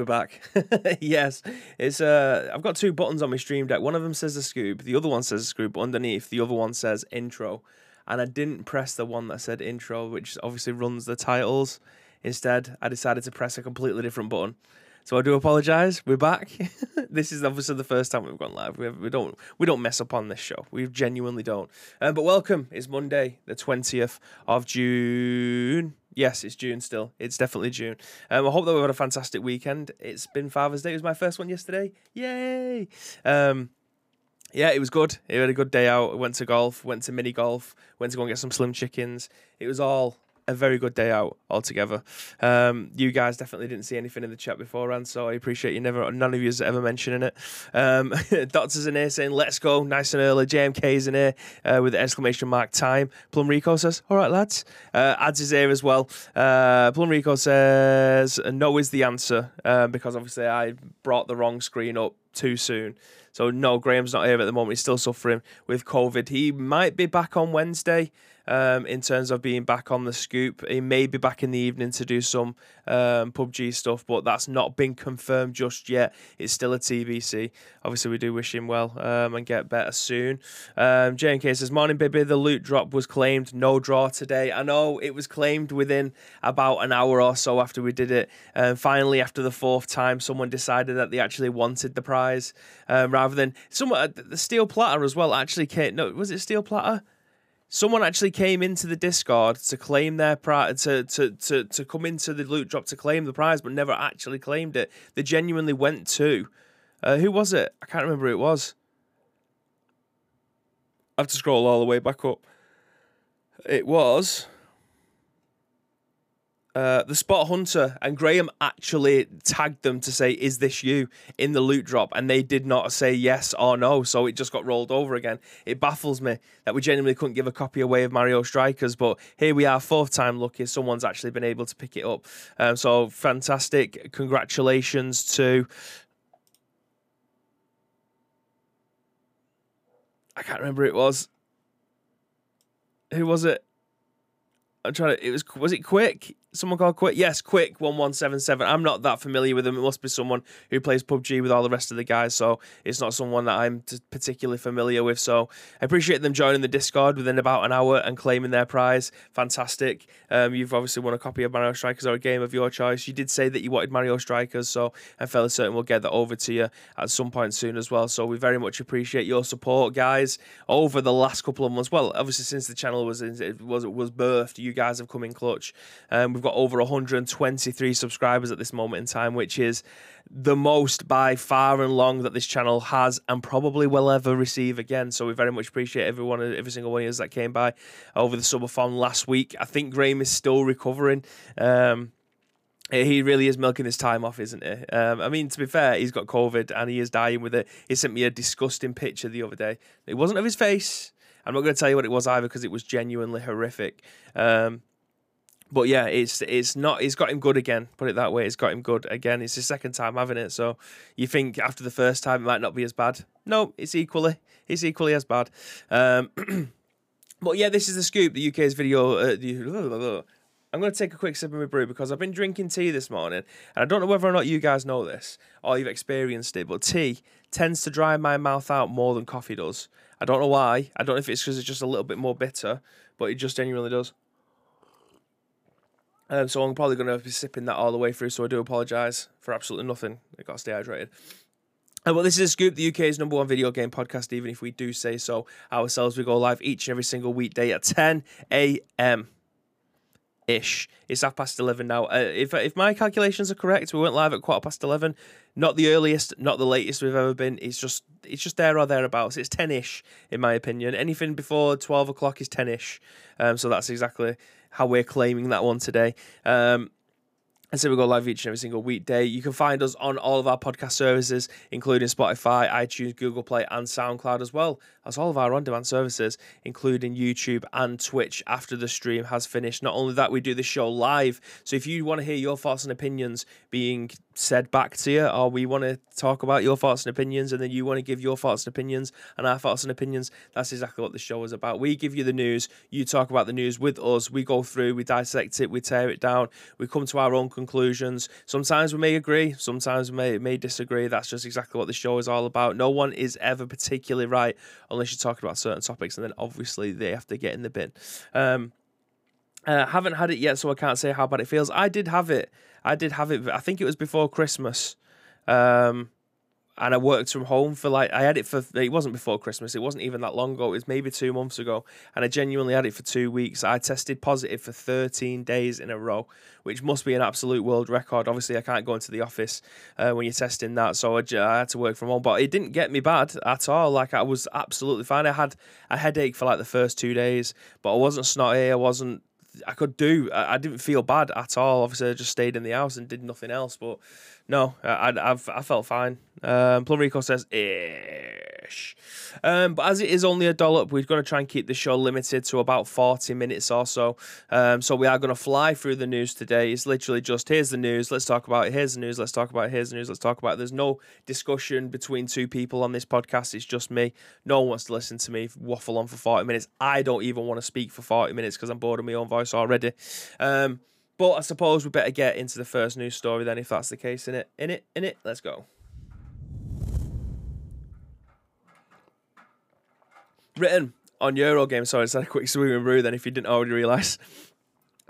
We're back. yes, it's uh, I've got two buttons on my stream deck. One of them says the scoop, the other one says the scoop. Underneath, the other one says intro, and I didn't press the one that said intro, which obviously runs the titles. Instead, I decided to press a completely different button. So I do apologise. We're back. this is obviously the first time we've gone live. We, have, we don't we don't mess up on this show. We genuinely don't. Um, but welcome. It's Monday, the twentieth of June. Yes, it's June still. It's definitely June. Um, I hope that we've had a fantastic weekend. It's been Father's Day. It was my first one yesterday. Yay! Um, yeah, it was good. It had a good day out. Went to golf, went to mini golf, went to go and get some slim chickens. It was all a very good day out altogether. Um, you guys definitely didn't see anything in the chat beforehand, so I appreciate you never, none of you ever mentioning it. Um, Doctors in here saying, let's go, nice and early. JMK's in here uh, with the exclamation mark time. Plum Rico says, all right, lads. Uh, Ads is here as well. Uh, Plum Rico says, no is the answer, uh, because obviously I brought the wrong screen up too soon. So no, Graham's not here at the moment. He's still suffering with COVID. He might be back on Wednesday um, in terms of being back on the scoop. He may be back in the evening to do some um, PUBG stuff, but that's not been confirmed just yet. It's still a TBC. Obviously, we do wish him well um, and get better soon. Um, JMK says, Morning, Bibby. The loot drop was claimed. No draw today. I know it was claimed within about an hour or so after we did it. And finally, after the fourth time, someone decided that they actually wanted the prize um, rather than someone, uh, the steel platter as well actually Kate, No, was it steel platter? Someone actually came into the Discord to claim their prize, to, to, to, to come into the loot drop to claim the prize, but never actually claimed it. They genuinely went to. Uh, who was it? I can't remember who it was. I have to scroll all the way back up. It was uh, the spot hunter and Graham actually tagged them to say, "Is this you?" in the loot drop, and they did not say yes or no, so it just got rolled over again. It baffles me that we genuinely couldn't give a copy away of Mario Strikers, but here we are, fourth time lucky. Someone's actually been able to pick it up, um, so fantastic! Congratulations to. I can't remember who it was. Who was it? I'm trying to. It was was it quick? Someone called Quick? Yes, Quick one one seven seven. I'm not that familiar with them. It must be someone who plays PUBG with all the rest of the guys, so it's not someone that I'm particularly familiar with. So I appreciate them joining the Discord within about an hour and claiming their prize. Fantastic. Um, you've obviously won a copy of Mario Strikers or a game of your choice. You did say that you wanted Mario Strikers, so I'm fairly certain we'll get that over to you at some point soon as well. So we very much appreciate your support, guys, over the last couple of months. Well, obviously since the channel was it was was birthed, you guys have come in clutch. Um, We've got over 123 subscribers at this moment in time, which is the most by far and long that this channel has and probably will ever receive again. So we very much appreciate everyone, every single one of you that came by over the summer subathon last week. I think Graham is still recovering. Um, he really is milking his time off, isn't he? Um, I mean, to be fair, he's got COVID and he is dying with it. He sent me a disgusting picture the other day. It wasn't of his face. I'm not going to tell you what it was either because it was genuinely horrific. Um, but yeah, it's it's not. It's got him good again. Put it that way. It's got him good again. It's his second time having it. So you think after the first time it might not be as bad? No, it's equally. It's equally as bad. Um, but yeah, this is the scoop. The UK's video. Uh, the, I'm going to take a quick sip of my brew because I've been drinking tea this morning, and I don't know whether or not you guys know this or you've experienced it, but tea tends to dry my mouth out more than coffee does. I don't know why. I don't know if it's because it's just a little bit more bitter, but it just genuinely does. Um, so I'm probably going to be sipping that all the way through. So I do apologise for absolutely nothing. I got to stay hydrated. Uh, well, this is a Scoop, the UK's number one video game podcast. Even if we do say so ourselves, we go live each and every single weekday at 10 a.m. ish. It's half past eleven now. Uh, if if my calculations are correct, we went live at quarter past eleven. Not the earliest, not the latest we've ever been. It's just it's just there or thereabouts. It's ten ish in my opinion. Anything before twelve o'clock is ten ish. Um, so that's exactly how we're claiming that one today. Um, and so we go live each and every single weekday. You can find us on all of our podcast services, including Spotify, iTunes, Google Play, and SoundCloud, as well as all of our on demand services, including YouTube and Twitch after the stream has finished. Not only that, we do the show live. So if you want to hear your thoughts and opinions being said back to you, or we want to talk about your thoughts and opinions, and then you want to give your thoughts and opinions and our thoughts and opinions. That's exactly what the show is about. We give you the news, you talk about the news with us, we go through, we dissect it, we tear it down, we come to our own conclusions. Sometimes we may agree, sometimes we may, may disagree. That's just exactly what the show is all about. No one is ever particularly right unless you're talking about certain topics, and then obviously they have to get in the bin. Um, uh, haven't had it yet, so I can't say how bad it feels. I did have it. I did have it. I think it was before Christmas. Um, and I worked from home for like I had it for it wasn't before Christmas. It wasn't even that long ago. It was maybe two months ago, and I genuinely had it for two weeks. I tested positive for 13 days in a row, which must be an absolute world record. Obviously, I can't go into the office uh, when you're testing that, so I, I, had to work from home. But it didn't get me bad at all. Like I was absolutely fine. I had a headache for like the first two days, but I wasn't snotty. I wasn't I could do. I, I, didn't feel bad at all. Obviously, I just stayed in the house and did nothing else. But no, I, I, I felt fine. Um, Plum Rico says, ish. Um, but as it is only a dollop, we're going to try and keep the show limited to about 40 minutes or so. Um, so we are going to fly through the news today. It's literally just here's the news, let's talk about it. Here's the news, let's talk about it. Here's the news, let's talk about it. There's no discussion between two people on this podcast. It's just me. No one wants to listen to me waffle on for 40 minutes. I don't even want to speak for 40 minutes because I'm bored of my own voice already. Um, but I suppose we better get into the first news story then, if that's the case. In it, in it, in it. Let's go. Written on Eurogamer. Sorry, it's had a quick swimming brew then if you didn't already realise.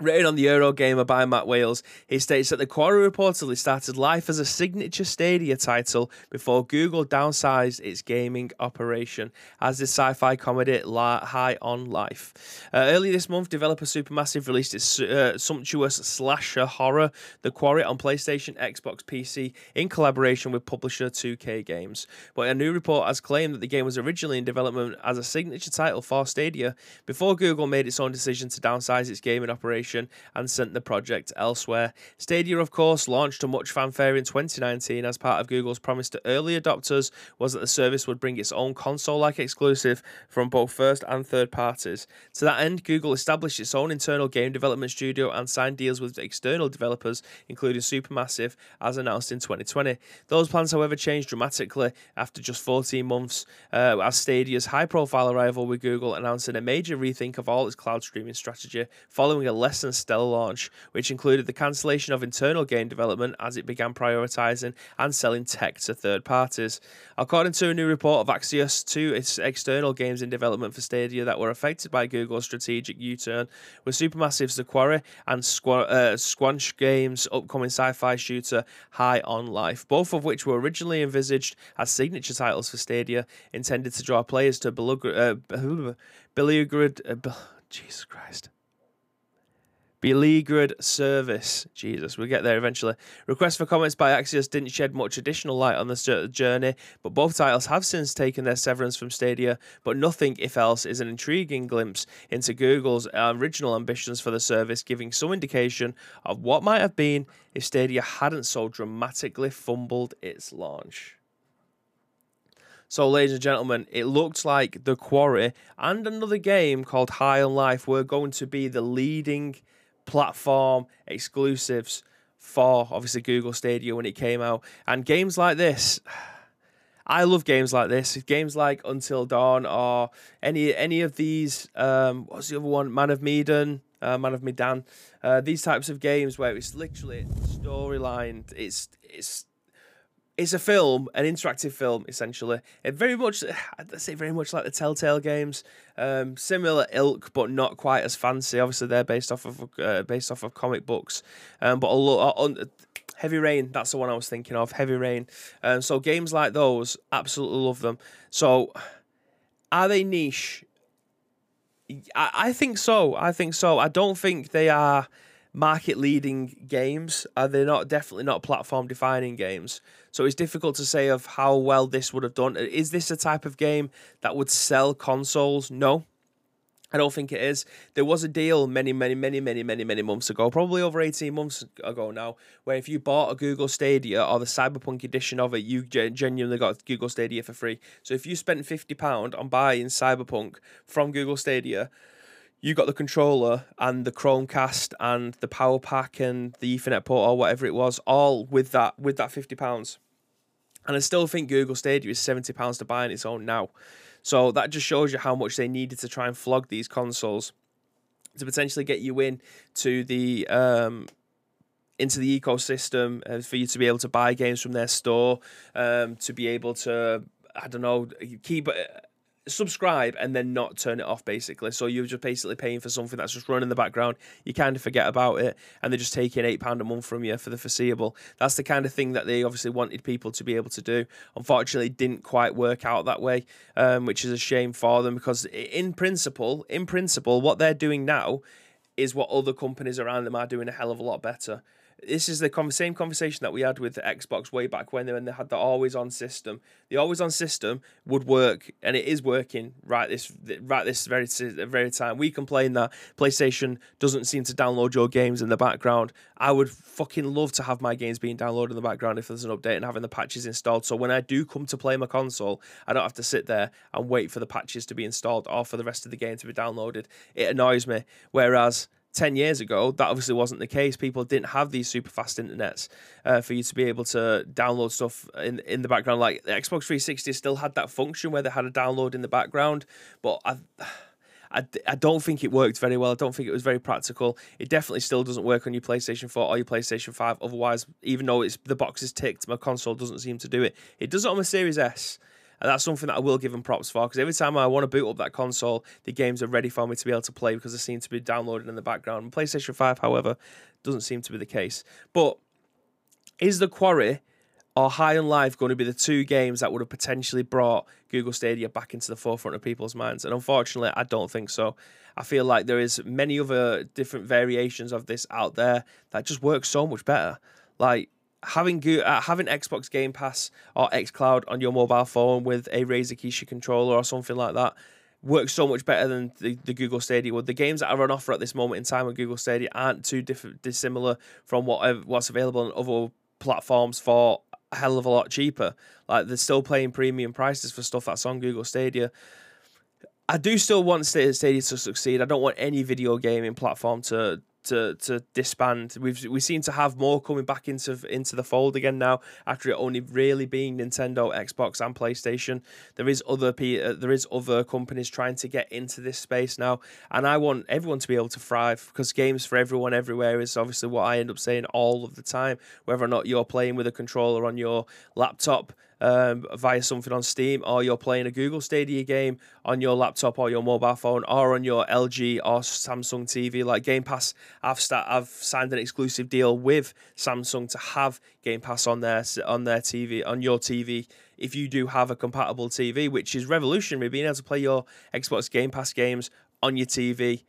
Written on the Eurogamer by Matt Wales, he states that the Quarry reportedly started life as a signature Stadia title before Google downsized its gaming operation, as the sci fi comedy High on Life. Uh, early this month, developer Supermassive released its uh, sumptuous slasher horror, The Quarry, on PlayStation, Xbox, PC, in collaboration with publisher 2K Games. But a new report has claimed that the game was originally in development as a signature title for Stadia before Google made its own decision to downsize its gaming operation and sent the project elsewhere. Stadia, of course, launched to much fanfare in 2019 as part of Google's promise to early adopters was that the service would bring its own console-like exclusive from both first and third parties. To that end, Google established its own internal game development studio and signed deals with external developers, including Supermassive, as announced in 2020. Those plans, however, changed dramatically after just 14 months, uh, as Stadia's high-profile arrival with Google announcing a major rethink of all its cloud streaming strategy, following a less and stellar launch, which included the cancellation of internal game development as it began prioritizing and selling tech to third parties. According to a new report of Axios, two external games in development for Stadia that were affected by Google's strategic U-turn were Supermassive's The Quarry and Squ- uh, Squanch Games' upcoming sci-fi shooter High on Life, both of which were originally envisaged as signature titles for Stadia, intended to draw players to beleaguered, uh, beleaguered uh, Jesus Christ Beleaguered service. Jesus, we'll get there eventually. Requests for comments by Axios didn't shed much additional light on the journey, but both titles have since taken their severance from Stadia. But nothing, if else, is an intriguing glimpse into Google's original ambitions for the service, giving some indication of what might have been if Stadia hadn't so dramatically fumbled its launch. So, ladies and gentlemen, it looked like The Quarry and another game called High on Life were going to be the leading platform exclusives for obviously Google Stadia when it came out. And games like this, I love games like this. Games like Until Dawn or any any of these. Um, what's the other one? Man of Medan, uh, Man of Medan. Uh, these types of games where it's literally storyline. It's it's it's a film, an interactive film, essentially. It very much, I'd say, very much like the Telltale games, um, similar ilk, but not quite as fancy. Obviously, they're based off of uh, based off of comic books, um, but a lot on. Heavy Rain, that's the one I was thinking of. Heavy Rain. Um, so games like those, absolutely love them. So, are they niche? I, I think so. I think so. I don't think they are market leading games. Are they not definitely not platform defining games? So it's difficult to say of how well this would have done. Is this a type of game that would sell consoles? No. I don't think it is. There was a deal many, many, many, many, many, many months ago, probably over 18 months ago now, where if you bought a Google Stadia or the Cyberpunk edition of it, you genuinely got Google Stadia for free. So if you spent £50 on buying Cyberpunk from Google Stadia, you got the controller and the Chromecast and the power pack and the Ethernet port or whatever it was, all with that with that fifty pounds. And I still think Google Stadia is seventy pounds to buy on its own now. So that just shows you how much they needed to try and flog these consoles to potentially get you in to the um, into the ecosystem uh, for you to be able to buy games from their store, um, to be able to I don't know keep uh, subscribe and then not turn it off basically. So you're just basically paying for something that's just running in the background. You kind of forget about it and they're just taking eight pound a month from you for the foreseeable. That's the kind of thing that they obviously wanted people to be able to do. Unfortunately didn't quite work out that way um, which is a shame for them because in principle in principle what they're doing now is what other companies around them are doing a hell of a lot better this is the same conversation that we had with Xbox way back when they, when they had the always on system. The always on system would work, and it is working right this right this very very time. We complain that PlayStation doesn't seem to download your games in the background. I would fucking love to have my games being downloaded in the background if there's an update and having the patches installed. So when I do come to play my console, I don't have to sit there and wait for the patches to be installed or for the rest of the game to be downloaded. It annoys me. Whereas 10 years ago, that obviously wasn't the case. People didn't have these super fast internets uh, for you to be able to download stuff in in the background. Like the Xbox 360 still had that function where they had a download in the background, but I, I, I don't think it worked very well. I don't think it was very practical. It definitely still doesn't work on your PlayStation 4 or your PlayStation 5. Otherwise, even though it's the box is ticked, my console doesn't seem to do it. It does it on my Series S. And that's something that I will give them props for because every time I want to boot up that console, the games are ready for me to be able to play because they seem to be downloaded in the background. And PlayStation 5, however, doesn't seem to be the case. But is the Quarry or High on Life going to be the two games that would have potentially brought Google Stadia back into the forefront of people's minds? And unfortunately, I don't think so. I feel like there is many other different variations of this out there that just work so much better. Like having uh, having Xbox Game Pass or XCloud on your mobile phone with a Razer Kishi controller or something like that works so much better than the, the Google Stadia would. The games that are on offer at this moment in time on Google Stadia aren't too different, dissimilar from what what's available on other platforms for a hell of a lot cheaper. Like they're still paying premium prices for stuff that's on Google Stadia. I do still want Stadia to succeed. I don't want any video gaming platform to to to disband. We've we seem to have more coming back into into the fold again now after it only really being Nintendo, Xbox, and PlayStation. There is other uh, there is other companies trying to get into this space now, and I want everyone to be able to thrive because games for everyone everywhere is obviously what I end up saying all of the time. Whether or not you're playing with a controller on your laptop um, via something on Steam, or you're playing a Google Stadia game on your laptop or your mobile phone, or on your LG or Samsung TV. Like Game Pass, I've start, I've signed an exclusive deal with Samsung to have Game Pass on their on their TV on your TV. If you do have a compatible TV, which is revolutionary, being able to play your Xbox Game Pass games on your TV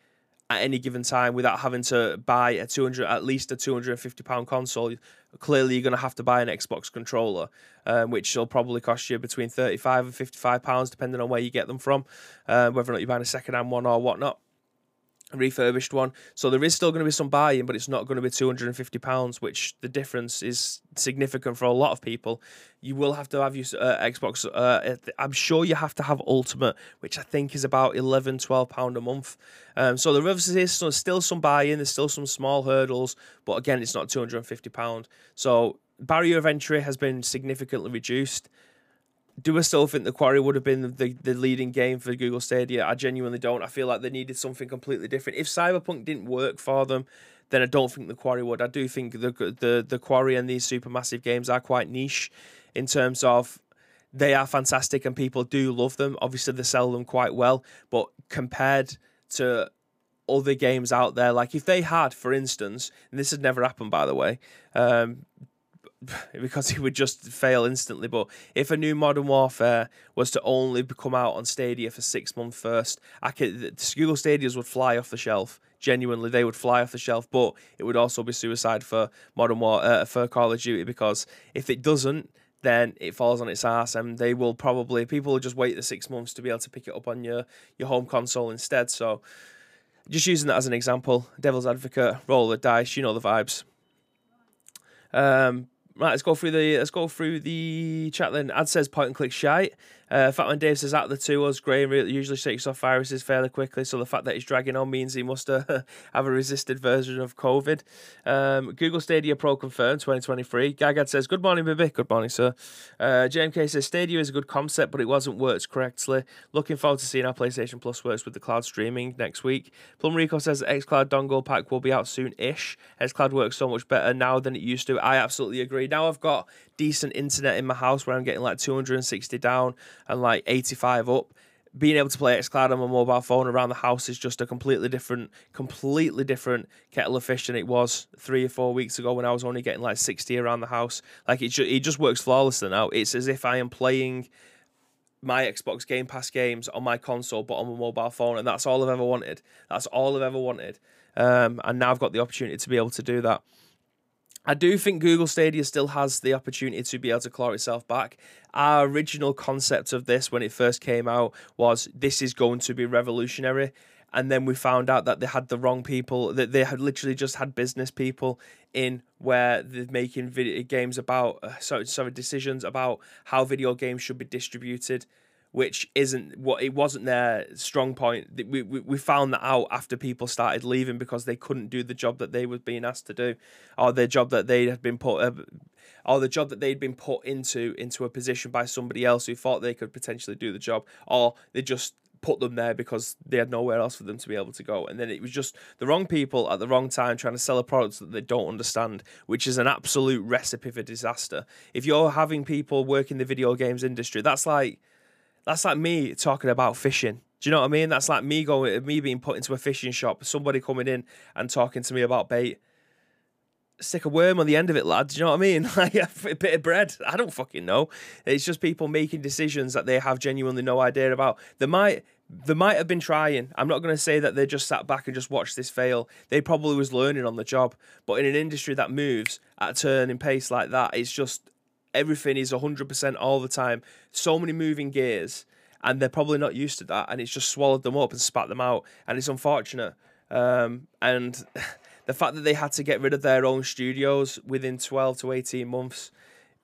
at any given time without having to buy a 200 at least a 250 pound console clearly you're going to have to buy an xbox controller um, which will probably cost you between 35 and 55 pounds depending on where you get them from uh, whether or not you're buying a second hand one or whatnot refurbished one. So there is still going to be some buying, but it's not going to be two hundred and fifty pounds, which the difference is significant for a lot of people. You will have to have your uh, Xbox. Uh, I'm sure you have to have Ultimate, which I think is about 11 12 pound a month. Um, so there obviously is still some buying. There's still some small hurdles, but again, it's not two hundred and fifty pound. So barrier of entry has been significantly reduced do I still think the Quarry would have been the, the leading game for Google Stadia? I genuinely don't. I feel like they needed something completely different. If Cyberpunk didn't work for them, then I don't think the Quarry would. I do think the the the Quarry and these super massive games are quite niche in terms of they are fantastic and people do love them. Obviously, they sell them quite well, but compared to other games out there, like if they had, for instance, and this has never happened by the way, um, because he would just fail instantly. But if a new Modern Warfare was to only come out on Stadia for six months first, I could the Google Stadias would fly off the shelf. Genuinely, they would fly off the shelf. But it would also be suicide for Modern War uh, for Call of Duty because if it doesn't, then it falls on its ass, and they will probably people will just wait the six months to be able to pick it up on your your home console instead. So. Just using that as an example, devil's advocate, roll the dice, you know the vibes. Um, Right, let's go through the let's go through the chat then. Ad says point and click shite. Uh, Fatman Dave says at the two us, Graham usually shakes off viruses fairly quickly, so the fact that he's dragging on means he must uh, have a resisted version of COVID. Um, Google Stadia Pro confirmed 2023. Gagad says, Good morning, baby. Good morning, sir. Uh, JMK says, Stadia is a good concept, but it wasn't worked correctly. Looking forward to seeing how PlayStation Plus works with the cloud streaming next week. Plum Rico says xCloud dongle pack will be out soon ish. xCloud works so much better now than it used to. I absolutely agree. Now I've got decent internet in my house where I'm getting like 260 down and like 85 up being able to play xCloud on my mobile phone around the house is just a completely different, completely different kettle of fish than it was three or four weeks ago when I was only getting like 60 around the house. Like it, ju- it just works flawlessly now. It's as if I am playing my Xbox Game Pass games on my console, but on my mobile phone, and that's all I've ever wanted. That's all I've ever wanted. Um, and now I've got the opportunity to be able to do that. I do think Google Stadia still has the opportunity to be able to claw itself back. Our original concept of this when it first came out was this is going to be revolutionary. And then we found out that they had the wrong people, that they had literally just had business people in where they're making video games about, uh, sorry, sorry, decisions about how video games should be distributed which isn't what it wasn't their strong point. We, we, we found that out after people started leaving because they couldn't do the job that they were being asked to do, or the job that they had been put, uh, or the job that they'd been put into into a position by somebody else who thought they could potentially do the job, or they just put them there because they had nowhere else for them to be able to go. And then it was just the wrong people at the wrong time trying to sell a product that they don't understand, which is an absolute recipe for disaster. If you're having people work in the video games industry, that's like that's like me talking about fishing. Do you know what I mean? That's like me going, me being put into a fishing shop, somebody coming in and talking to me about bait. Stick a worm on the end of it, lad. Do you know what I mean? Like a bit of bread. I don't fucking know. It's just people making decisions that they have genuinely no idea about. They might, they might have been trying. I'm not going to say that they just sat back and just watched this fail. They probably was learning on the job. But in an industry that moves at a turn in pace like that, it's just everything is 100% all the time. So many moving gears, and they're probably not used to that, and it's just swallowed them up and spat them out, and it's unfortunate. Um, and the fact that they had to get rid of their own studios within 12 to 18 months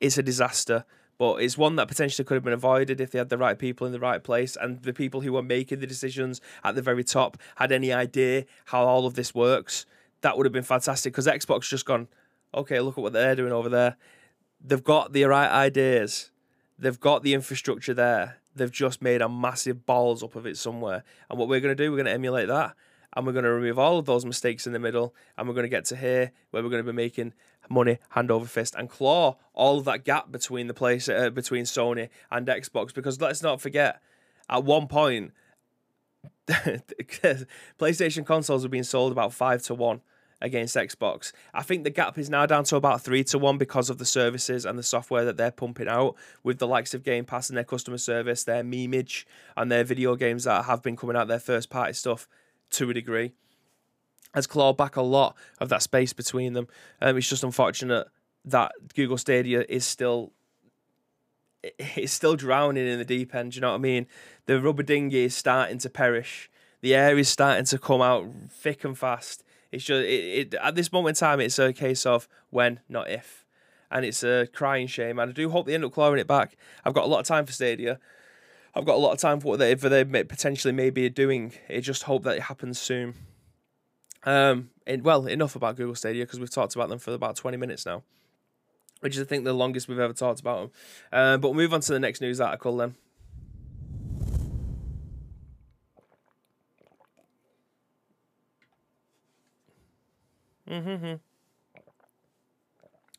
is a disaster. But it's one that potentially could have been avoided if they had the right people in the right place and the people who were making the decisions at the very top had any idea how all of this works. That would have been fantastic because Xbox just gone, okay, look at what they're doing over there they've got the right ideas, they've got the infrastructure there. They've just made a massive balls up of it somewhere. And what we're going to do, we're going to emulate that. And we're going to remove all of those mistakes in the middle. And we're going to get to here where we're going to be making money hand over fist and claw all of that gap between the place uh, between Sony and Xbox. Because let's not forget, at one point, PlayStation consoles were being sold about five to one against Xbox. I think the gap is now down to about three to one because of the services and the software that they're pumping out with the likes of Game Pass and their customer service, their memeage, and their video games that have been coming out, their first party stuff to a degree. Has clawed back a lot of that space between them. Um, it's just unfortunate that Google Stadia is still it's still drowning in the deep end. Do you know what I mean? The rubber dinghy is starting to perish. The air is starting to come out thick and fast. It's just it, it, at this moment in time, it's a case of when, not if, and it's a crying shame. And I do hope they end up clawing it back. I've got a lot of time for Stadia. I've got a lot of time for what they for they potentially maybe are doing. I just hope that it happens soon. Um, and, well, enough about Google Stadia because we've talked about them for about twenty minutes now, which is I think the longest we've ever talked about them. Uh, but we'll move on to the next news article then. Mm-hmm.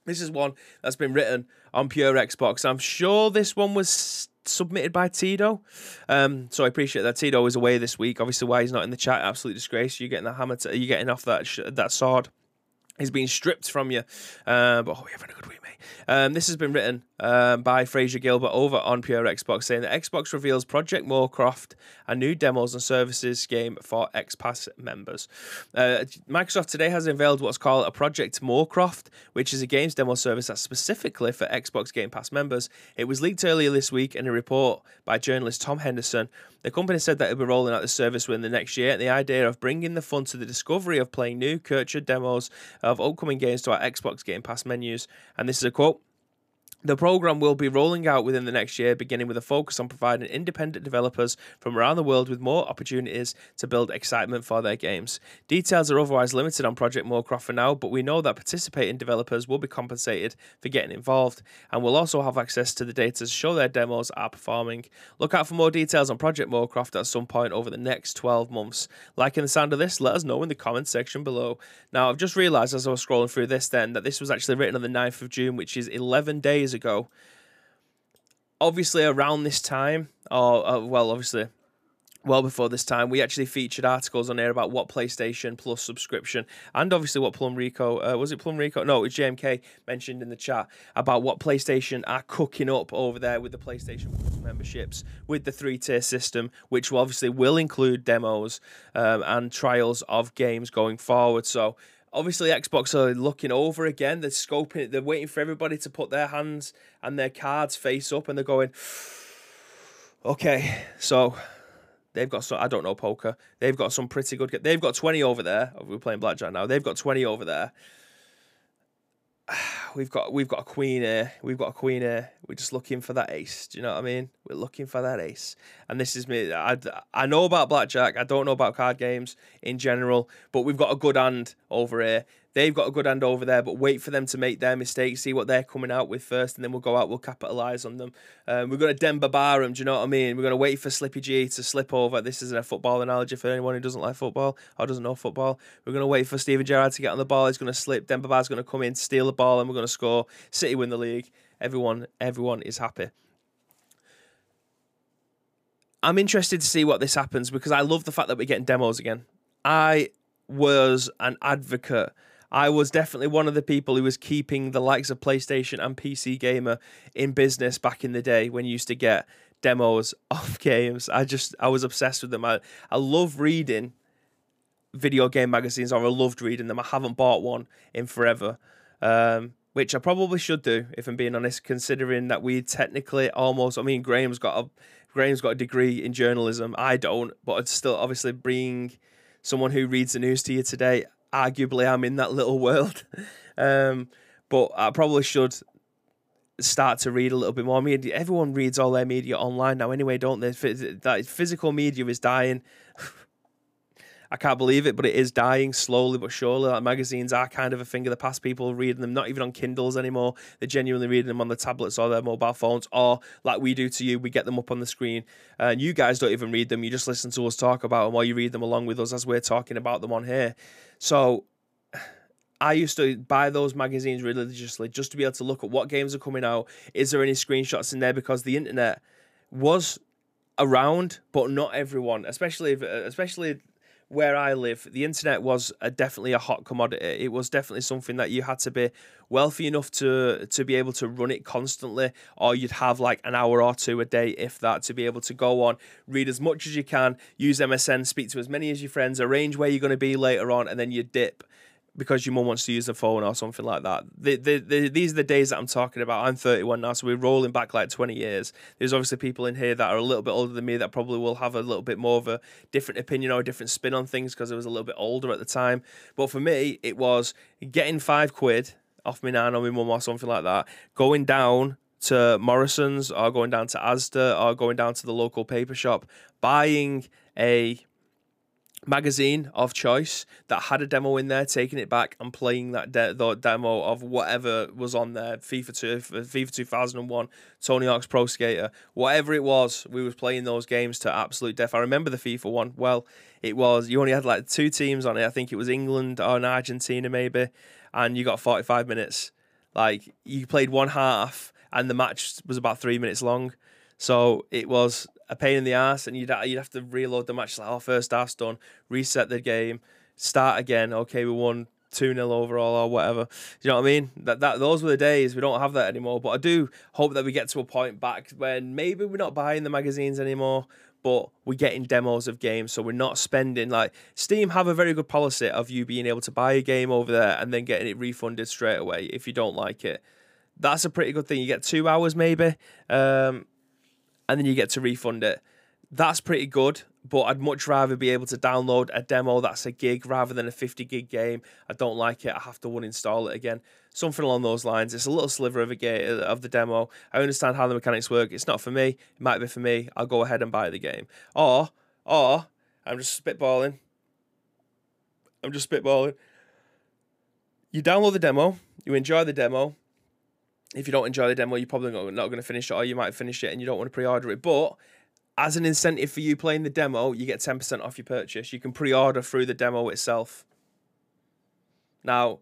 This is one that's been written on Pure Xbox. I'm sure this one was submitted by Tito. Um, so I appreciate that Tito is away this week. Obviously, why he's not in the chat, absolute disgrace. You're getting the hammer. To, you're getting off that sh- that sword. He's being stripped from you. Uh, but oh, you're having a good week, mate. Um, this has been written um, by Fraser Gilbert over on Pure Xbox, saying that Xbox reveals Project Moorcroft, a new demos and services game for X Pass members. Uh, Microsoft today has unveiled what's called a Project Moorcroft, which is a games demo service that's specifically for Xbox Game Pass members. It was leaked earlier this week in a report by journalist Tom Henderson. The company said that it'll be rolling out the service within the next year. The idea of bringing the fun to the discovery of playing new, cultured demos of upcoming games to our Xbox Game Pass menus. And this is a quote. The program will be rolling out within the next year, beginning with a focus on providing independent developers from around the world with more opportunities to build excitement for their games. Details are otherwise limited on Project Moorcroft for now, but we know that participating developers will be compensated for getting involved and will also have access to the data to show their demos are performing. Look out for more details on Project Moorcroft at some point over the next 12 months. Liking the sound of this, let us know in the comments section below. Now, I've just realised as I was scrolling through this then that this was actually written on the 9th of June, which is 11 days days ago. Obviously, around this time, or uh, well, obviously, well before this time, we actually featured articles on there about what PlayStation Plus subscription and obviously what Plum Rico uh, was it Plum Rico? No, it was JMK mentioned in the chat about what PlayStation are cooking up over there with the PlayStation Plus memberships with the three tier system, which obviously will include demos um, and trials of games going forward. So obviously Xbox are looking over again. They're scoping. it. They're waiting for everybody to put their hands and their cards face up, and they're going, okay, so they've got some. I don't know poker. They've got some pretty good. They've got twenty over there. Oh, we're playing blackjack now. They've got twenty over there. we've got we've got a queen here. We've got a queen here. We're just looking for that ace. Do you know what I mean? We're looking for that ace. And this is me. I, I know about blackjack. I don't know about card games in general, but we've got a good hand over here. They've got a good hand over there, but wait for them to make their mistakes, see what they're coming out with first, and then we'll go out, we'll capitalise on them. Um, we're going to Demba Ba them, do you know what I mean? We're going to wait for Slippy G to slip over. This isn't a football analogy for anyone who doesn't like football or doesn't know football. We're going to wait for Steven Gerrard to get on the ball. He's going to slip. Demba Ba's going to come in, steal the ball, and we're going to score. City win the league. Everyone, everyone is happy. I'm interested to see what this happens because I love the fact that we're getting demos again. I was an advocate I was definitely one of the people who was keeping the likes of PlayStation and PC Gamer in business back in the day when you used to get demos of games. I just I was obsessed with them. I, I love reading video game magazines or I loved reading them. I haven't bought one in forever. Um, which I probably should do if I'm being honest, considering that we technically almost I mean Graham's got a Graham's got a degree in journalism. I don't, but I'd still obviously bring someone who reads the news to you today arguably I'm in that little world. um, but I probably should start to read a little bit more media. Everyone reads all their media online now, anyway, don't they? That physical media is dying. I can't believe it, but it is dying slowly but surely. Like magazines are kind of a thing of the past. People reading them, not even on Kindles anymore. They're genuinely reading them on the tablets or their mobile phones, or like we do to you, we get them up on the screen. And you guys don't even read them. You just listen to us talk about them, or you read them along with us as we're talking about them on here. So I used to buy those magazines religiously just to be able to look at what games are coming out. Is there any screenshots in there? Because the internet was around, but not everyone, especially if, especially where I live, the internet was a, definitely a hot commodity. It was definitely something that you had to be wealthy enough to to be able to run it constantly, or you'd have like an hour or two a day, if that, to be able to go on, read as much as you can, use MSN, speak to as many as your friends, arrange where you're going to be later on, and then you dip because your mum wants to use the phone or something like that. The, the, the, these are the days that I'm talking about. I'm 31 now, so we're rolling back like 20 years. There's obviously people in here that are a little bit older than me that probably will have a little bit more of a different opinion or a different spin on things because I was a little bit older at the time. But for me, it was getting five quid off my nan or my mum or something like that, going down to Morrison's or going down to Asda or going down to the local paper shop, buying a magazine of choice that had a demo in there, taking it back and playing that de- demo of whatever was on there, FIFA 2, FIFA 2001, Tony Hawk's Pro Skater, whatever it was, we was playing those games to absolute death. I remember the FIFA one. Well, it was you only had like two teams on it. I think it was England or Argentina maybe, and you got 45 minutes. Like you played one half and the match was about 3 minutes long. So it was a pain in the ass, and you'd you'd have to reload the match. Like, oh, first half's done, reset the game, start again. Okay, we won two 0 overall or whatever. Do You know what I mean? That that those were the days. We don't have that anymore. But I do hope that we get to a point back when maybe we're not buying the magazines anymore. But we're getting demos of games, so we're not spending like Steam have a very good policy of you being able to buy a game over there and then getting it refunded straight away if you don't like it. That's a pretty good thing. You get two hours maybe. Um, and then you get to refund it. that's pretty good. But I'd much rather be able to download a demo that's a gig rather than a 50 gig game. I don't like it. I have to uninstall it again. Something along those lines. It's a little sliver of a game uh, of the demo. I understand how the mechanics work. It's not for me. It might be for me. I'll go ahead and buy the game. Or, or I'm just spitballing. I'm just spitballing. You download the demo. You enjoy the demo. If you don't enjoy the demo, you're probably not, going to finish it, or you might finish it and you don't want to pre-order it. But as an incentive for you playing the demo, you get 10% off your purchase. You can pre order through the demo itself. Now,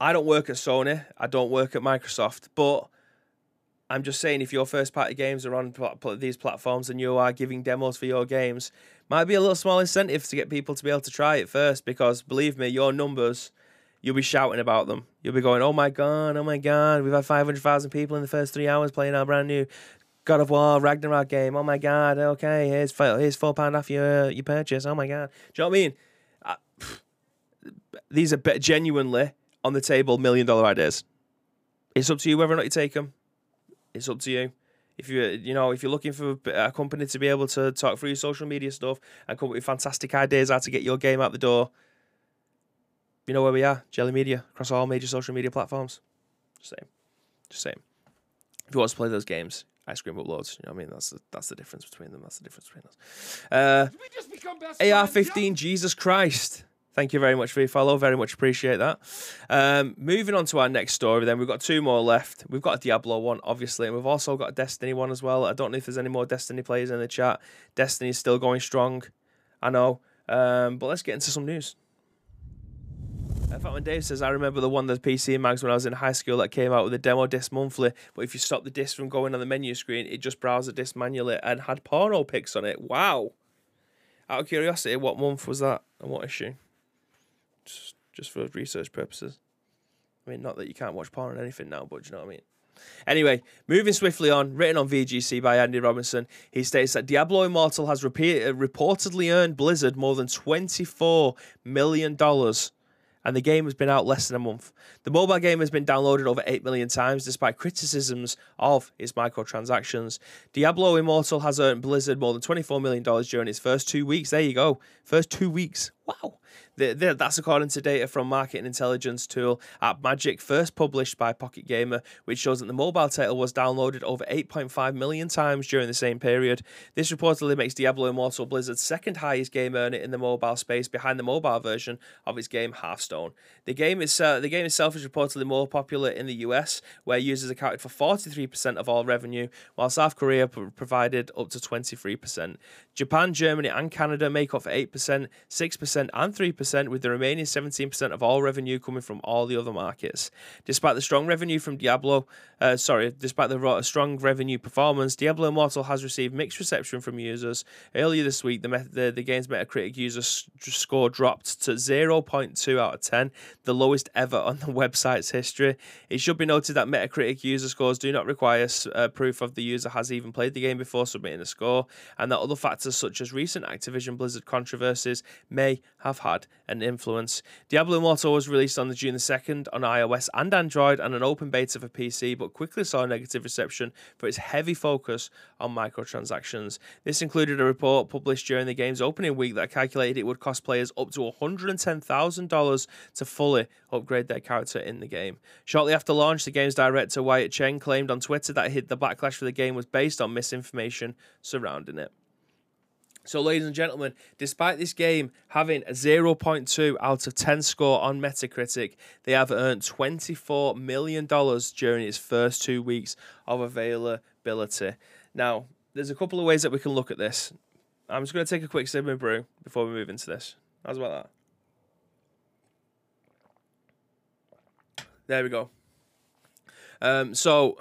I don't work at Sony, I don't work at Microsoft, but I'm just saying if your first party games are on these platforms and you are giving demos for your games, might be a little small incentive to get people to be able to try it first because believe me, your numbers, you'll be shouting about them. You'll be going, oh my God, oh my God, we've had 500,000 people in the first three hours playing our brand new God of War Ragnarok game. Oh my god. Okay, here's four, here's four pound off your your purchase. Oh my god. Do you know what I mean? Uh, these are genuinely on the table million dollar ideas. It's up to you whether or not you take them. It's up to you. If you you know if you're looking for a company to be able to talk through your social media stuff and come up with fantastic ideas how to get your game out the door, you know where we are. Jelly Media across all major social media platforms. Just saying. Just saying. If you want to play those games, ice cream uploads. You know what I mean? That's the, that's the difference between them. That's the difference between us. Uh, AR15, Jesus Christ. Thank you very much for your follow. Very much appreciate that. Um, moving on to our next story, then we've got two more left. We've got a Diablo one, obviously, and we've also got a Destiny one as well. I don't know if there's any more Destiny players in the chat. Destiny is still going strong. I know. Um, but let's get into some news. Uh, Fatman Dave says, I remember the one, the PC mags when I was in high school that came out with a demo disc monthly, but if you stop the disc from going on the menu screen, it just browsed the disc manually and had porno pics on it. Wow. Out of curiosity, what month was that and what issue? Just, just for research purposes. I mean, not that you can't watch porn or anything now, but you know what I mean? Anyway, moving swiftly on, written on VGC by Andy Robinson, he states that Diablo Immortal has repeat, reportedly earned Blizzard more than $24 million and the game has been out less than a month. The mobile game has been downloaded over 8 million times despite criticisms of its microtransactions. Diablo Immortal has earned Blizzard more than $24 million during its first two weeks. There you go. First two weeks. Wow. The, the, that's according to data from market intelligence tool AppMagic, first published by Pocket Gamer, which shows that the mobile title was downloaded over 8.5 million times during the same period. This reportedly makes Diablo Immortal Blizzard's second highest game earner in the mobile space, behind the mobile version of its game Hearthstone. The game is uh, the game itself is reportedly more popular in the US, where users accounted for 43% of all revenue, while South Korea provided up to 23%. Japan, Germany, and Canada make up for 8%, 6%, and 3%, with the remaining 17% of all revenue coming from all the other markets. Despite the strong revenue from Diablo, uh, sorry, despite the strong revenue performance, Diablo Immortal has received mixed reception from users. Earlier this week, the, the, the game's Metacritic user score dropped to 0.2 out of 10, the lowest ever on the website's history. It should be noted that Metacritic user scores do not require uh, proof of the user has even played the game before submitting a score, and that other factors such as recent Activision Blizzard controversies may have had an influence. Diablo Immortal was released on the June the 2nd on iOS and Android and an open beta for PC, but quickly saw negative reception for its heavy focus on microtransactions. This included a report published during the game's opening week that calculated it would cost players up to $110,000 to fully upgrade their character in the game. Shortly after launch, the game's director Wyatt Cheng claimed on Twitter that the backlash for the game was based on misinformation surrounding it. So, ladies and gentlemen, despite this game having a 0.2 out of 10 score on Metacritic, they have earned $24 million during its first two weeks of availability. Now, there's a couple of ways that we can look at this. I'm just going to take a quick sip of brew before we move into this. How's about that? There we go. Um, so,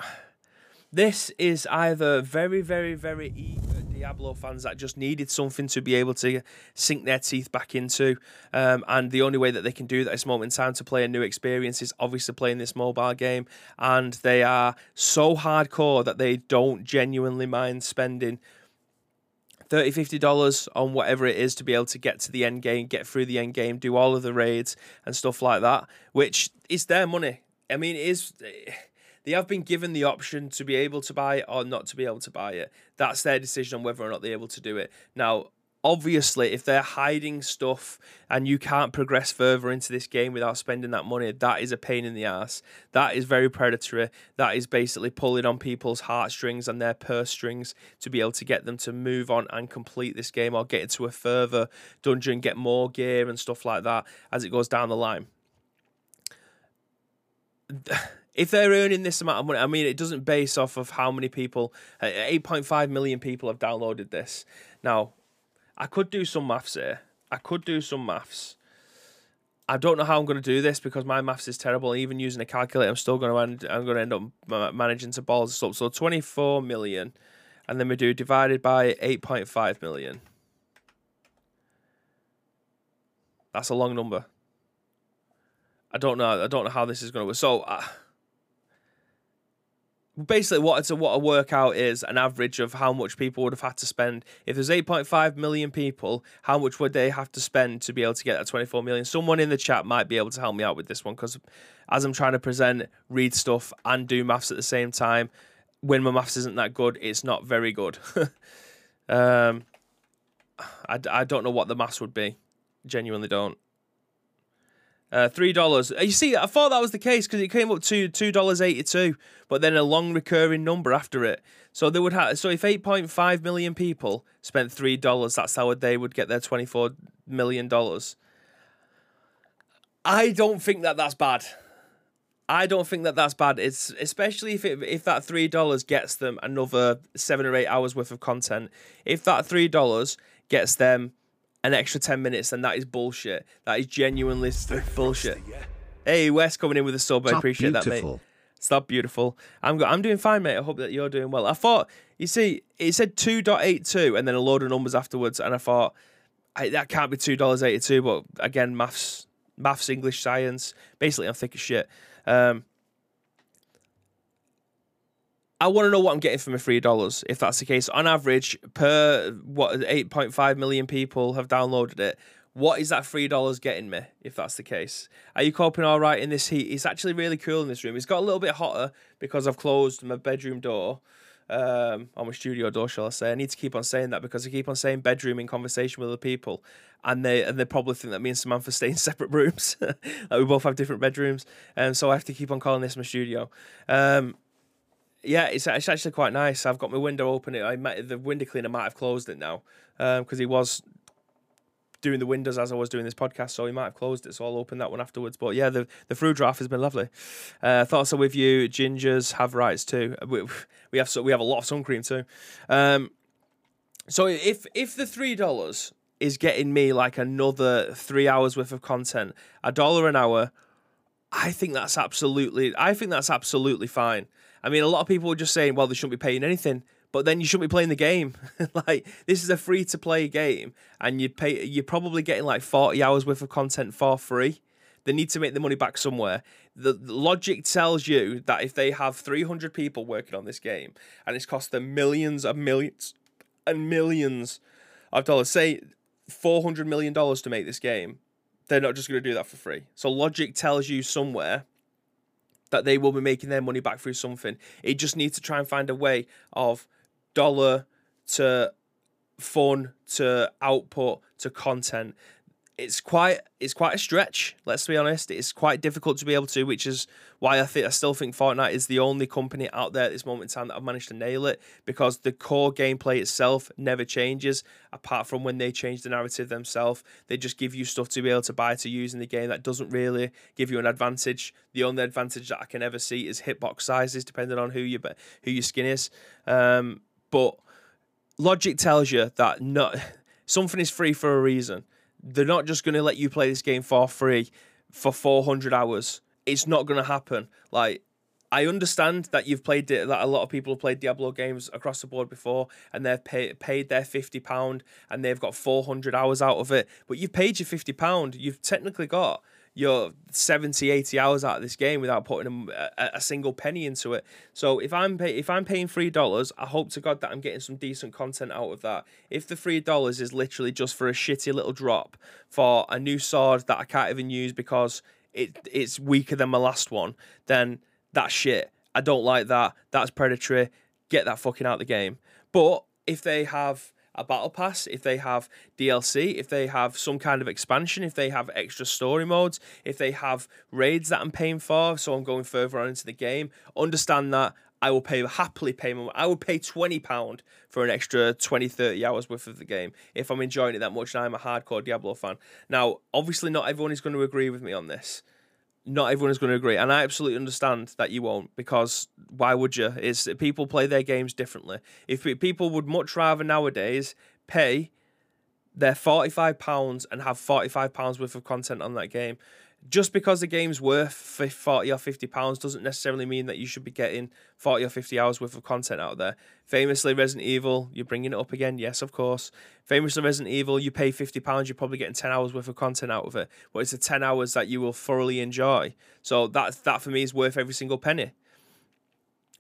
this is either very, very, very easy Diablo fans that just needed something to be able to sink their teeth back into. Um, and the only way that they can do that at this moment in time to play a new experience is obviously playing this mobile game. And they are so hardcore that they don't genuinely mind spending 30 50 dollars on whatever it is to be able to get to the end game get through the end game do all of the raids and stuff like that which is their money i mean it is They have been given the option to be able to buy it or not to be able to buy it. That's their decision on whether or not they're able to do it. Now, obviously if they're hiding stuff and you can't progress further into this game without spending that money that is a pain in the ass that is very predatory that is basically pulling on people's heartstrings and their purse strings to be able to get them to move on and complete this game or get into a further dungeon get more gear and stuff like that as it goes down the line if they're earning this amount of money, I mean, it doesn't base off of how many people, 8.5 million people have downloaded this. Now, I could do some maths here. I could do some maths. I don't know how I'm going to do this because my maths is terrible. Even using a calculator, I'm still going to end. I'm going to end up managing to balls this up. So 24 million, and then we do divided by 8.5 million. That's a long number. I don't know. I don't know how this is going to work. So. Uh, basically what a, what a workout is an average of how much people would have had to spend. If there's 8.5 million people how much would they have to spend to be able to get that 24 million? Someone in the chat might be able to help me out with this one because as i'm trying to present read stuff and do maths at the same time when my maths isn't that good it's not very good. Um I, I don't know what the maths would be. Genuinely don't uh, three dollars. Uh, you see, I thought that was the case because it came up to two dollars eighty-two, but then a long recurring number after it. So they would have. So if eight point five million people spent three dollars, that's how they would get their twenty-four million dollars. I don't think that that's bad. I don't think that that's bad. It's especially if it, if that three dollars gets them another seven or eight hours worth of content. If that three dollars gets them an extra 10 minutes, then that is bullshit. That is genuinely bullshit. Hey, Wes coming in with a sub. I appreciate beautiful. that, mate. It's not beautiful. I'm go- I'm doing fine, mate. I hope that you're doing well. I thought, you see, it said 2.82 and then a load of numbers afterwards, and I thought, I, that can't be $2.82, but again, maths, maths, English, science, basically, I'm thick as shit. Um, I want to know what I'm getting for my three dollars. If that's the case, on average, per what eight point five million people have downloaded it. What is that three dollars getting me? If that's the case, are you coping all right in this heat? It's actually really cool in this room. It's got a little bit hotter because I've closed my bedroom door, um, or my studio door, shall I say? I need to keep on saying that because I keep on saying bedroom in conversation with other people, and they and they probably think that me and Samantha stay in separate rooms. like we both have different bedrooms, and um, so I have to keep on calling this my studio. Um, yeah, it's, it's actually quite nice. I've got my window open. I might, the window cleaner might have closed it now because um, he was doing the windows as I was doing this podcast, so he might have closed it. So I'll open that one afterwards. But yeah, the the fruit draft has been lovely. Uh, thoughts are with you. Gingers have rights too. We, we have so we have a lot of sun cream too. Um, so if if the three dollars is getting me like another three hours worth of content, a dollar an hour, I think that's absolutely. I think that's absolutely fine. I mean, a lot of people are just saying, well, they shouldn't be paying anything, but then you shouldn't be playing the game. like this is a free to play game, and you pay. You're probably getting like forty hours worth of content for free. They need to make the money back somewhere. The, the logic tells you that if they have 300 people working on this game and it's cost them millions and millions and millions of dollars, say 400 million dollars to make this game, they're not just going to do that for free. So logic tells you somewhere that they will be making their money back through something. It just needs to try and find a way of dollar to fun to output to content it's quite it's quite a stretch. Let's be honest. It's quite difficult to be able to, which is why I think I still think Fortnite is the only company out there at this moment in time that I've managed to nail it because the core gameplay itself never changes. Apart from when they change the narrative themselves, they just give you stuff to be able to buy to use in the game that doesn't really give you an advantage. The only advantage that I can ever see is hitbox sizes, depending on who you who your skin is. Um, but logic tells you that not something is free for a reason they're not just going to let you play this game for free for 400 hours. It's not going to happen. Like, I understand that you've played it that a lot of people have played Diablo games across the board before, and they've pay, paid their fifty pound, and they've got four hundred hours out of it. But you've paid your fifty pound. You've technically got your 70 80 hours out of this game without putting a, a single penny into it so if i'm pay, if i'm paying three dollars i hope to god that i'm getting some decent content out of that if the three dollars is literally just for a shitty little drop for a new sword that i can't even use because it it's weaker than my last one then that's shit I don't like that. That's predatory. Get that fucking out of the game. But if they have a battle pass, if they have DLC, if they have some kind of expansion, if they have extra story modes, if they have raids that I'm paying for, so I'm going further on into the game, understand that I will pay happily pay my I will pay twenty pound for an extra 20, 30 hours worth of the game if I'm enjoying it that much and I'm a hardcore Diablo fan. Now, obviously not everyone is going to agree with me on this not everyone is going to agree, and I absolutely understand that you won't because why would you? Is people play their games differently. If people would much rather nowadays pay their forty five pounds and have forty five pounds worth of content on that game just because the game's worth 40 or 50 pounds doesn't necessarily mean that you should be getting 40 or 50 hours worth of content out there. Famously, Resident Evil, you're bringing it up again. Yes, of course. Famously, Resident Evil, you pay 50 pounds, you're probably getting 10 hours worth of content out of it. But it's the 10 hours that you will thoroughly enjoy. So that, that for me is worth every single penny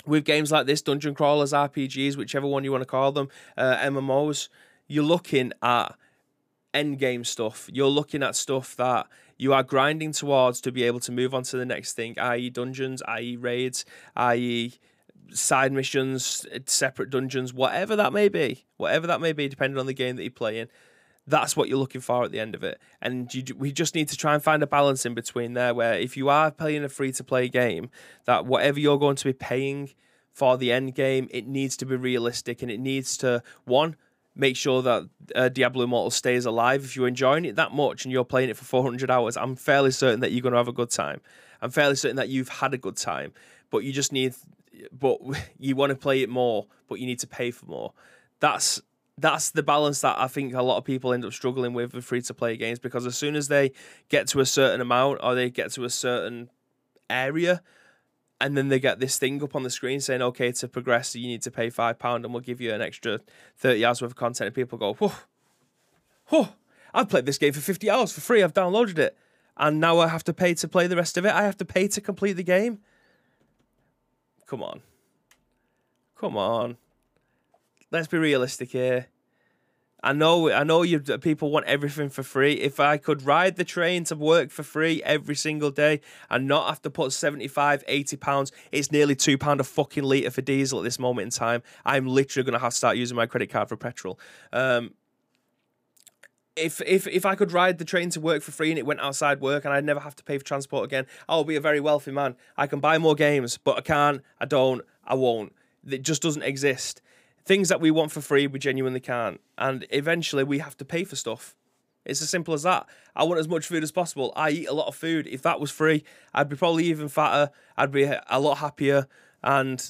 with games like this, dungeon crawlers, RPGs, whichever one you want to call them, uh, MMOs, you're looking at end game stuff. You're looking at stuff that you are grinding towards to be able to move on to the next thing, i.e., dungeons, i.e., raids, i.e., side missions, separate dungeons, whatever that may be, whatever that may be, depending on the game that you're playing. That's what you're looking for at the end of it, and you, we just need to try and find a balance in between there. Where if you are playing a free to play game, that whatever you're going to be paying for the end game, it needs to be realistic, and it needs to one make sure that uh, Diablo Immortal stays alive. If you're enjoying it that much and you're playing it for 400 hours, I'm fairly certain that you're going to have a good time. I'm fairly certain that you've had a good time, but you just need, but you want to play it more, but you need to pay for more. That's that's the balance that I think a lot of people end up struggling with with free to play games because as soon as they get to a certain amount or they get to a certain area, and then they get this thing up on the screen saying, okay, to progress, you need to pay five pound, and we'll give you an extra thirty hours worth of content. And people go, whoa, whoa, I've played this game for fifty hours for free. I've downloaded it, and now I have to pay to play the rest of it. I have to pay to complete the game. Come on, come on. Let's be realistic here. I know, I know you people want everything for free. If I could ride the train to work for free every single day and not have to put 75, 80 pounds, it's nearly two pound a fucking litre for diesel at this moment in time. I'm literally going to have to start using my credit card for petrol. Um, if if if I could ride the train to work for free and it went outside work and I'd never have to pay for transport again, I'll be a very wealthy man. I can buy more games, but I can't, I don't, I won't. It just doesn't exist things that we want for free, we genuinely can't. And eventually we have to pay for stuff. It's as simple as that. I want as much food as possible. I eat a lot of food. If that was free, I'd be probably even fatter. I'd be a lot happier. And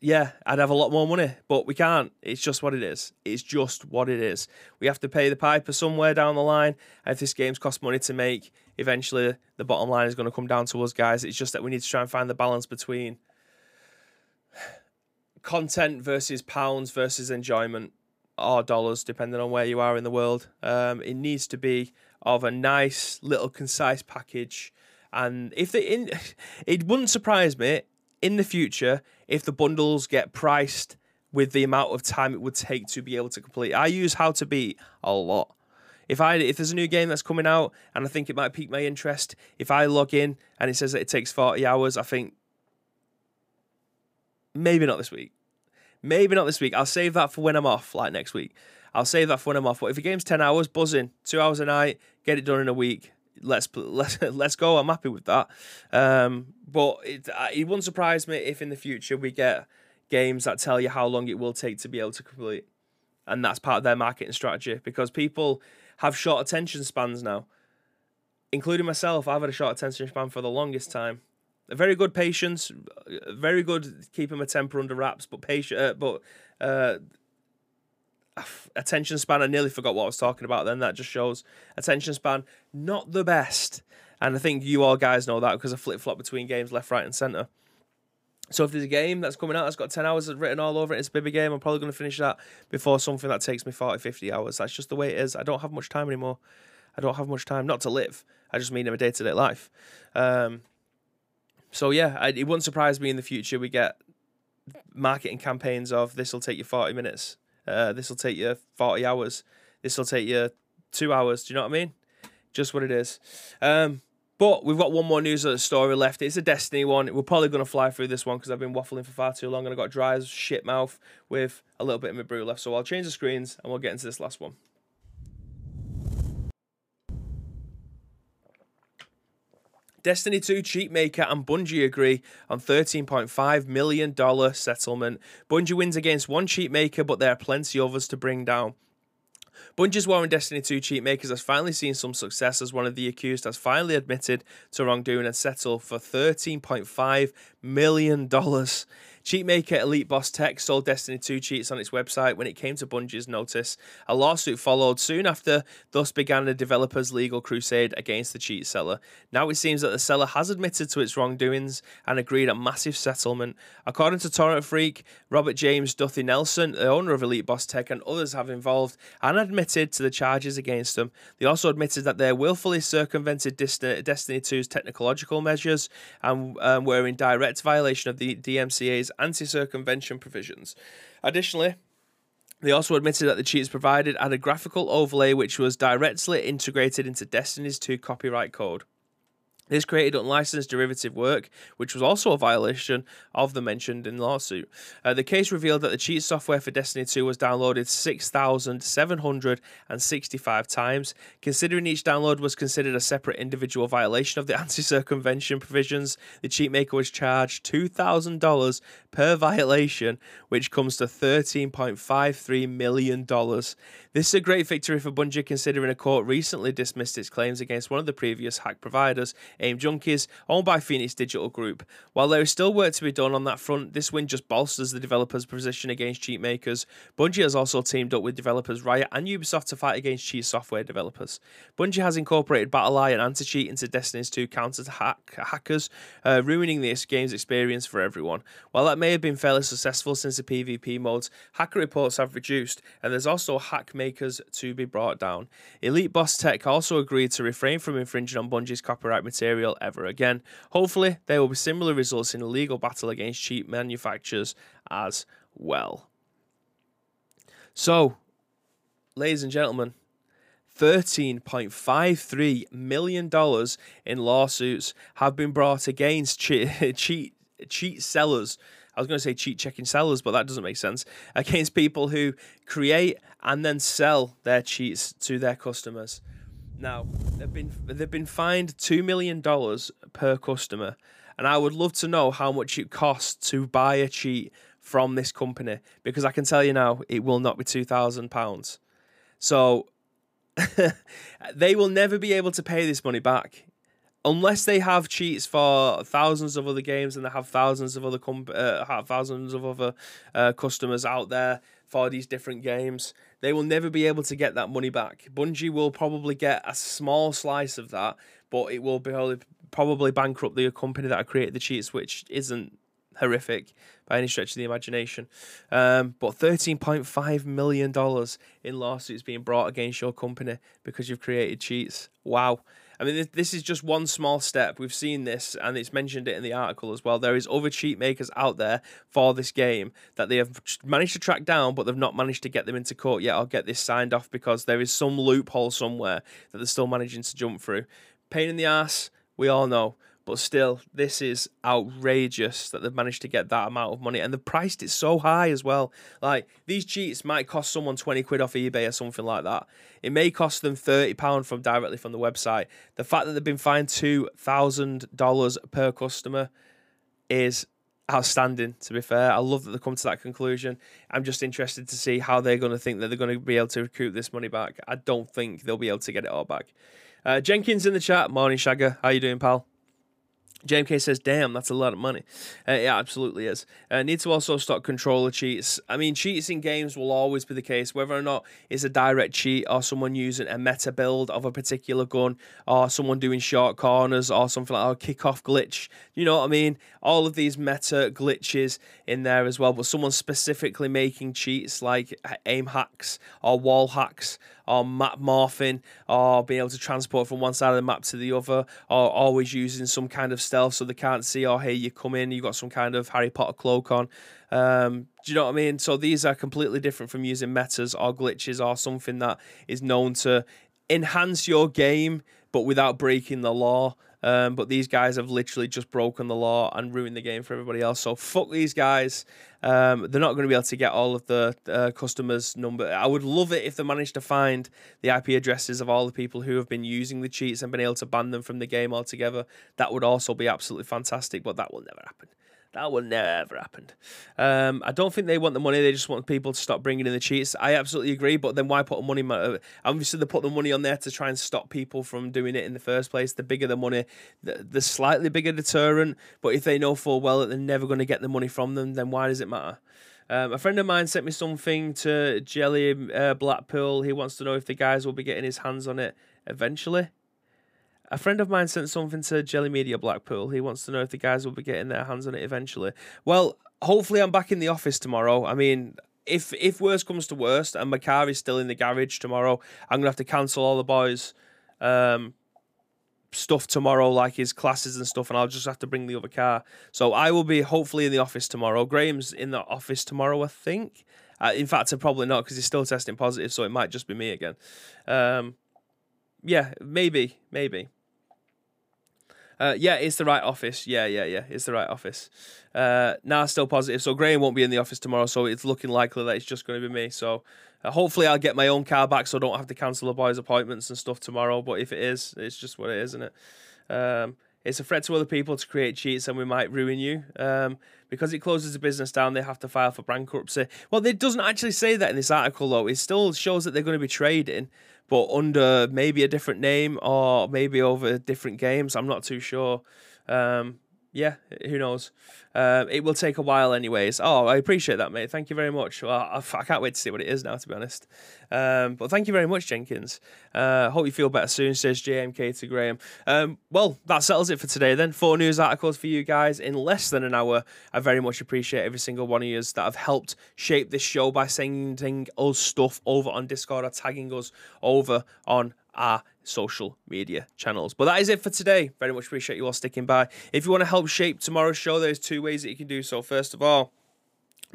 yeah, I'd have a lot more money. But we can't. It's just what it is. It's just what it is. We have to pay the piper somewhere down the line. And if this game's cost money to make, eventually the bottom line is going to come down to us, guys. It's just that we need to try and find the balance between content versus pounds versus enjoyment or dollars, depending on where you are in the world. Um, it needs to be of a nice little concise package. And if they in, it wouldn't surprise me in the future if the bundles get priced with the amount of time it would take to be able to complete. I use How to Beat a lot. If I if there's a new game that's coming out and I think it might pique my interest, if I log in and it says that it takes 40 hours, I think maybe not this week. Maybe not this week. I'll save that for when I'm off, like next week. I'll save that for when I'm off. But if the game's 10 hours, buzzing, two hours a night, get it done in a week. Let's let's let's go. I'm happy with that. Um, but it it wouldn't surprise me if in the future we get games that tell you how long it will take to be able to complete, and that's part of their marketing strategy because people have short attention spans now, including myself. I've had a short attention span for the longest time very good patience, very good keeping my temper under wraps, but patient, uh, but uh, attention span. I nearly forgot what I was talking about. Then that just shows attention span not the best, and I think you all guys know that because I flip flop between games left, right, and center. So if there's a game that's coming out that's got 10 hours written all over it, it's a baby game, I'm probably going to finish that before something that takes me 40, 50 hours. That's just the way it is. I don't have much time anymore. I don't have much time, not to live. I just mean in my day-to-day life. Um, so yeah, I, it wouldn't surprise me in the future we get marketing campaigns of this will take you 40 minutes, uh, this will take you 40 hours, this will take you two hours. Do you know what I mean? Just what it is. Um, But we've got one more news story left. It's a Destiny one. We're probably going to fly through this one because I've been waffling for far too long and I've got dry as shit mouth with a little bit of my brew left. So I'll change the screens and we'll get into this last one. Destiny 2 cheat maker and Bungie agree on $13.5 million settlement. Bungie wins against one cheat maker, but there are plenty others to bring down. Bungie's war on Destiny 2 cheat makers has finally seen some success as one of the accused has finally admitted to wrongdoing and settled for $13.5 million. Cheatmaker Elite Boss Tech sold Destiny 2 cheats on its website when it came to Bungie's notice. A lawsuit followed soon after, thus began the developer's legal crusade against the cheat seller. Now it seems that the seller has admitted to its wrongdoings and agreed a massive settlement. According to Torrent Freak, Robert James Duthie Nelson, the owner of Elite Boss Tech, and others have involved and admitted to the charges against them. They also admitted that they willfully circumvented Destiny 2's technological measures and um, were in direct violation of the DMCA's anti circumvention provisions. Additionally, they also admitted that the cheats provided had a graphical overlay which was directly integrated into Destiny's 2 copyright code. This created unlicensed derivative work, which was also a violation of the mentioned in lawsuit. Uh, the case revealed that the cheat software for Destiny 2 was downloaded 6,765 times. Considering each download was considered a separate individual violation of the anti circumvention provisions, the cheat maker was charged $2,000 per violation, which comes to $13.53 million. This is a great victory for Bungie considering a court recently dismissed its claims against one of the previous hack providers AIM Junkies, owned by Phoenix Digital Group. While there is still work to be done on that front, this win just bolsters the developers' position against cheat makers. Bungie has also teamed up with developers Riot and Ubisoft to fight against cheat software developers. Bungie has incorporated BattlEye and Anti-Cheat into Destiny's 2 counter hack hackers, uh, ruining this game's experience for everyone. While that may have been fairly successful since the PvP modes, hacker reports have reduced, and there's also hack makers to be brought down. Elite Boss Tech also agreed to refrain from infringing on Bungie's copyright material material ever again. Hopefully, there will be similar results in a legal battle against cheap manufacturers as well. So, ladies and gentlemen, $13.53 million in lawsuits have been brought against cheat, cheat, cheat sellers. I was going to say cheat checking sellers, but that doesn't make sense. Against people who create and then sell their cheats to their customers. Now they've been they've been fined two million dollars per customer, and I would love to know how much it costs to buy a cheat from this company because I can tell you now it will not be two thousand pounds. So they will never be able to pay this money back unless they have cheats for thousands of other games and they have thousands of other comp- uh, thousands of other uh, customers out there for these different games. They will never be able to get that money back. Bungie will probably get a small slice of that, but it will be probably bankrupt the company that created the cheats, which isn't horrific by any stretch of the imagination. Um, but $13.5 million in lawsuits being brought against your company because you've created cheats. Wow. I mean, this is just one small step. We've seen this, and it's mentioned it in the article as well. There is other cheat makers out there for this game that they have managed to track down, but they've not managed to get them into court yet or get this signed off because there is some loophole somewhere that they're still managing to jump through. Pain in the ass, we all know. But still, this is outrageous that they've managed to get that amount of money and they've priced it so high as well. Like these cheats might cost someone 20 quid off eBay or something like that. It may cost them £30 from directly from the website. The fact that they've been fined $2,000 per customer is outstanding to be fair. I love that they've come to that conclusion. I'm just interested to see how they're going to think that they're going to be able to recoup this money back. I don't think they'll be able to get it all back. Uh, jenkins in the chat. Morning shagger. How you doing pal JMK says, "Damn, that's a lot of money." Uh, it absolutely is. Uh, need to also stop controller cheats. I mean, cheats in games will always be the case, whether or not it's a direct cheat or someone using a meta build of a particular gun, or someone doing short corners or something like a kickoff glitch. You know what I mean? All of these meta glitches in there as well, but someone specifically making cheats like aim hacks or wall hacks or map morphing or being able to transport from one side of the map to the other or always using some kind of stealth so they can't see or hey you come in. You've got some kind of Harry Potter cloak on. Um, do you know what I mean? So these are completely different from using metas or glitches or something that is known to enhance your game but without breaking the law Um, but these guys have literally just broken the law and ruined the game for everybody else. So fuck these guys. Um, they're not going to be able to get all of the uh, customers' number. I would love it if they managed to find the IP addresses of all the people who have been using the cheats and been able to ban them from the game altogether. That would also be absolutely fantastic, but that will never happen. That will never happen. Um, I don't think they want the money. They just want people to stop bringing in the cheats. I absolutely agree. But then why put the money? Obviously, they put the money on there to try and stop people from doing it in the first place. The bigger the money, the, the slightly bigger deterrent. But if they know full well that they're never going to get the money from them, then why does it matter? Um, a friend of mine sent me something to Jelly uh, Blackpool. He wants to know if the guys will be getting his hands on it eventually. A friend of mine sent something to Jelly Media Blackpool. He wants to know if the guys will be getting their hands on it eventually. Well, hopefully I'm back in the office tomorrow. I mean, if if worst comes to worst and my car is still in the garage tomorrow, I'm gonna have to cancel all the boys' um, stuff tomorrow, like his classes and stuff, and I'll just have to bring the other car. So I will be hopefully in the office tomorrow. Graham's in the office tomorrow, I think. Uh, in fact, I'm probably not because he's still testing positive, so it might just be me again. Um, yeah, maybe, maybe. Uh, yeah, it's the right office. Yeah, yeah, yeah, it's the right office. Uh, now still positive. So Graham won't be in the office tomorrow, so it's looking likely that it's just going to be me. So uh, hopefully I'll get my own car back, so I don't have to cancel the boys' appointments and stuff tomorrow. But if it is, it's just what it is, isn't it? Um, it's a threat to other people to create cheats, and we might ruin you. Um, because it closes the business down, they have to file for bankruptcy. Well, it doesn't actually say that in this article, though. It still shows that they're going to be trading, but under maybe a different name or maybe over different games. I'm not too sure. Um, yeah, who knows? Uh, it will take a while, anyways. Oh, I appreciate that, mate. Thank you very much. Well, I, I can't wait to see what it is now, to be honest. Um, but thank you very much, Jenkins. Uh, hope you feel better soon, says JMK to Graham. Um, well, that settles it for today then. Four news articles for you guys in less than an hour. I very much appreciate every single one of you that have helped shape this show by sending us stuff over on Discord or tagging us over on our social media channels. But that is it for today. Very much appreciate you all sticking by. If you want to help shape tomorrow's show, there's two ways that you can do so. First of all,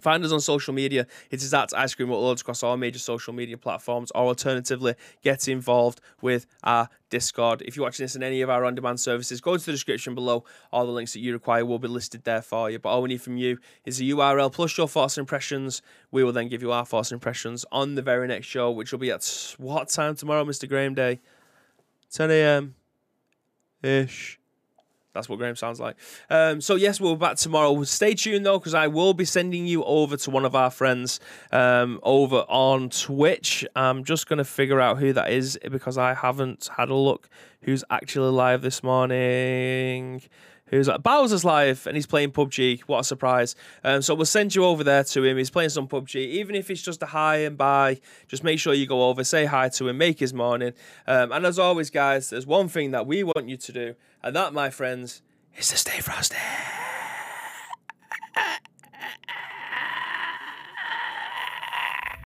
Find us on social media. It is at Ice Cream Uploads across all major social media platforms, or alternatively, get involved with our Discord. If you're watching this in any of our on demand services, go to the description below. All the links that you require will be listed there for you. But all we need from you is a URL plus your thoughts and impressions. We will then give you our thoughts and impressions on the very next show, which will be at what time tomorrow, Mr. Graham Day? 10 a.m. ish. That's what Graham sounds like. Um, so yes, we'll be back tomorrow. Stay tuned though, because I will be sending you over to one of our friends um, over on Twitch. I'm just gonna figure out who that is because I haven't had a look who's actually live this morning who's like, Bowser's live and he's playing PUBG. What a surprise. Um, so we'll send you over there to him. He's playing some PUBG. Even if it's just a hi and bye, just make sure you go over, say hi to him, make his morning. Um, and as always, guys, there's one thing that we want you to do, and that, my friends, is to stay frosty.